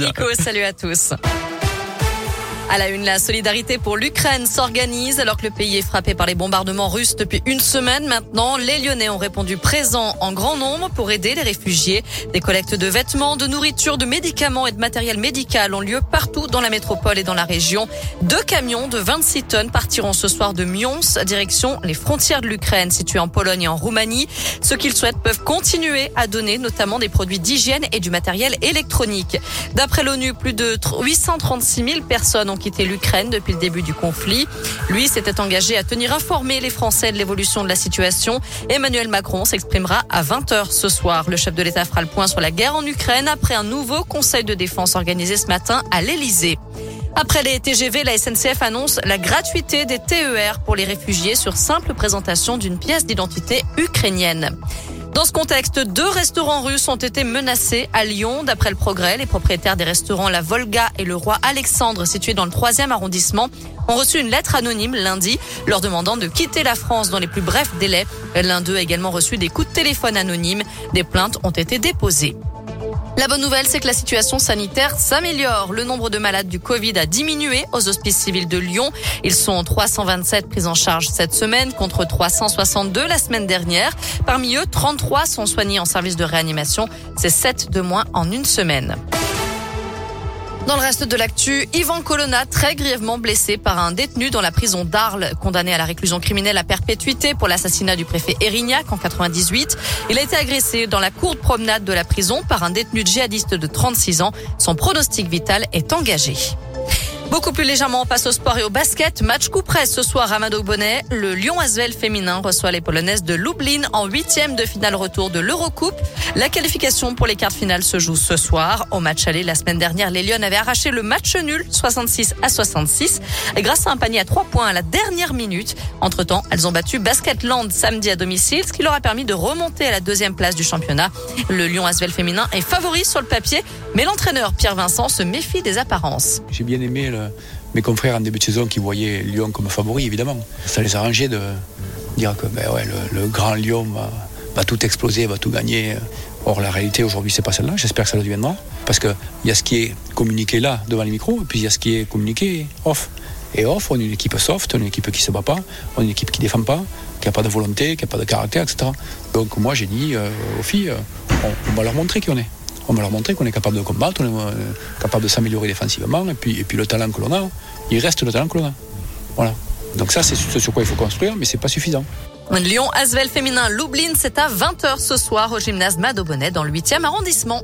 Nico, salut à tous. À la une, la solidarité pour l'Ukraine s'organise alors que le pays est frappé par les bombardements russes depuis une semaine maintenant. Les Lyonnais ont répondu présents en grand nombre pour aider les réfugiés. Des collectes de vêtements, de nourriture, de médicaments et de matériel médical ont lieu partout dans la métropole et dans la région. Deux camions de 26 tonnes partiront ce soir de Mions, direction les frontières de l'Ukraine situées en Pologne et en Roumanie. Ceux qu'ils souhaitent peuvent continuer à donner notamment des produits d'hygiène et du matériel électronique. D'après l'ONU, plus de 836 000 personnes ont quitté l'Ukraine depuis le début du conflit. Lui s'était engagé à tenir informés les Français de l'évolution de la situation. Emmanuel Macron s'exprimera à 20h ce soir. Le chef de l'État fera le point sur la guerre en Ukraine après un nouveau conseil de défense organisé ce matin à l'Élysée. Après les TGV, la SNCF annonce la gratuité des TER pour les réfugiés sur simple présentation d'une pièce d'identité ukrainienne. Dans ce contexte, deux restaurants russes ont été menacés à Lyon. D'après le progrès, les propriétaires des restaurants La Volga et le Roi Alexandre, situés dans le troisième arrondissement, ont reçu une lettre anonyme lundi leur demandant de quitter la France dans les plus brefs délais. L'un d'eux a également reçu des coups de téléphone anonymes. Des plaintes ont été déposées. La bonne nouvelle, c'est que la situation sanitaire s'améliore. Le nombre de malades du Covid a diminué aux hospices civils de Lyon. Ils sont 327 pris en charge cette semaine contre 362 la semaine dernière. Parmi eux, 33 sont soignés en service de réanimation. C'est 7 de moins en une semaine. Dans le reste de l'actu, Ivan Colonna, très grièvement blessé par un détenu dans la prison d'Arles, condamné à la réclusion criminelle à perpétuité pour l'assassinat du préfet Erignac en 98. Il a été agressé dans la cour de promenade de la prison par un détenu djihadiste de 36 ans. Son pronostic vital est engagé. Beaucoup plus légèrement, on passe au sport et au basket. Match coup près ce soir à Bonnet. Le Lyon Asvel féminin reçoit les Polonaises de Lublin en huitième de finale retour de l'Eurocoupe. La qualification pour les quarts de finale se joue ce soir. Au match aller la semaine dernière, les Lyon avaient arraché le match nul 66 à 66 grâce à un panier à trois points à la dernière minute. Entre temps, elles ont battu Basketland samedi à domicile, ce qui leur a permis de remonter à la deuxième place du championnat. Le Lyon Asvel féminin est favori sur le papier, mais l'entraîneur Pierre Vincent se méfie des apparences. J'ai bien aimé mes confrères en début de saison qui voyaient Lyon comme favori, évidemment. Ça les arrangeait de dire que ben ouais, le, grand Lyon va, tout exploser, va tout gagner. Or, la réalité aujourd'hui, c'est pas celle-là. J'espère que ça le deviendra. Parce qu'il y a ce qui est communiqué là, devant les micros, et puis il y a ce qui est communiqué off. Et off, on est une équipe soft, on est une équipe qui se bat pas, on est une équipe qui défend pas, qui n'a pas de volonté, qui n'a pas de caractère, etc. Donc moi, j'ai dit euh, aux filles, euh, on va leur montrer qui on est on va leur montrer qu'on est capable de combattre, on est euh, capable de s'améliorer défensivement, et puis, le talent que l'on a, il reste le talent que l'on a. Voilà. Donc ça, c'est ce sur quoi il faut construire, mais c'est pas suffisant. Lyon Asvel féminin Lublin, c'est à 20h ce soir au gymnase Madobonnet dans le 8e arrondissement.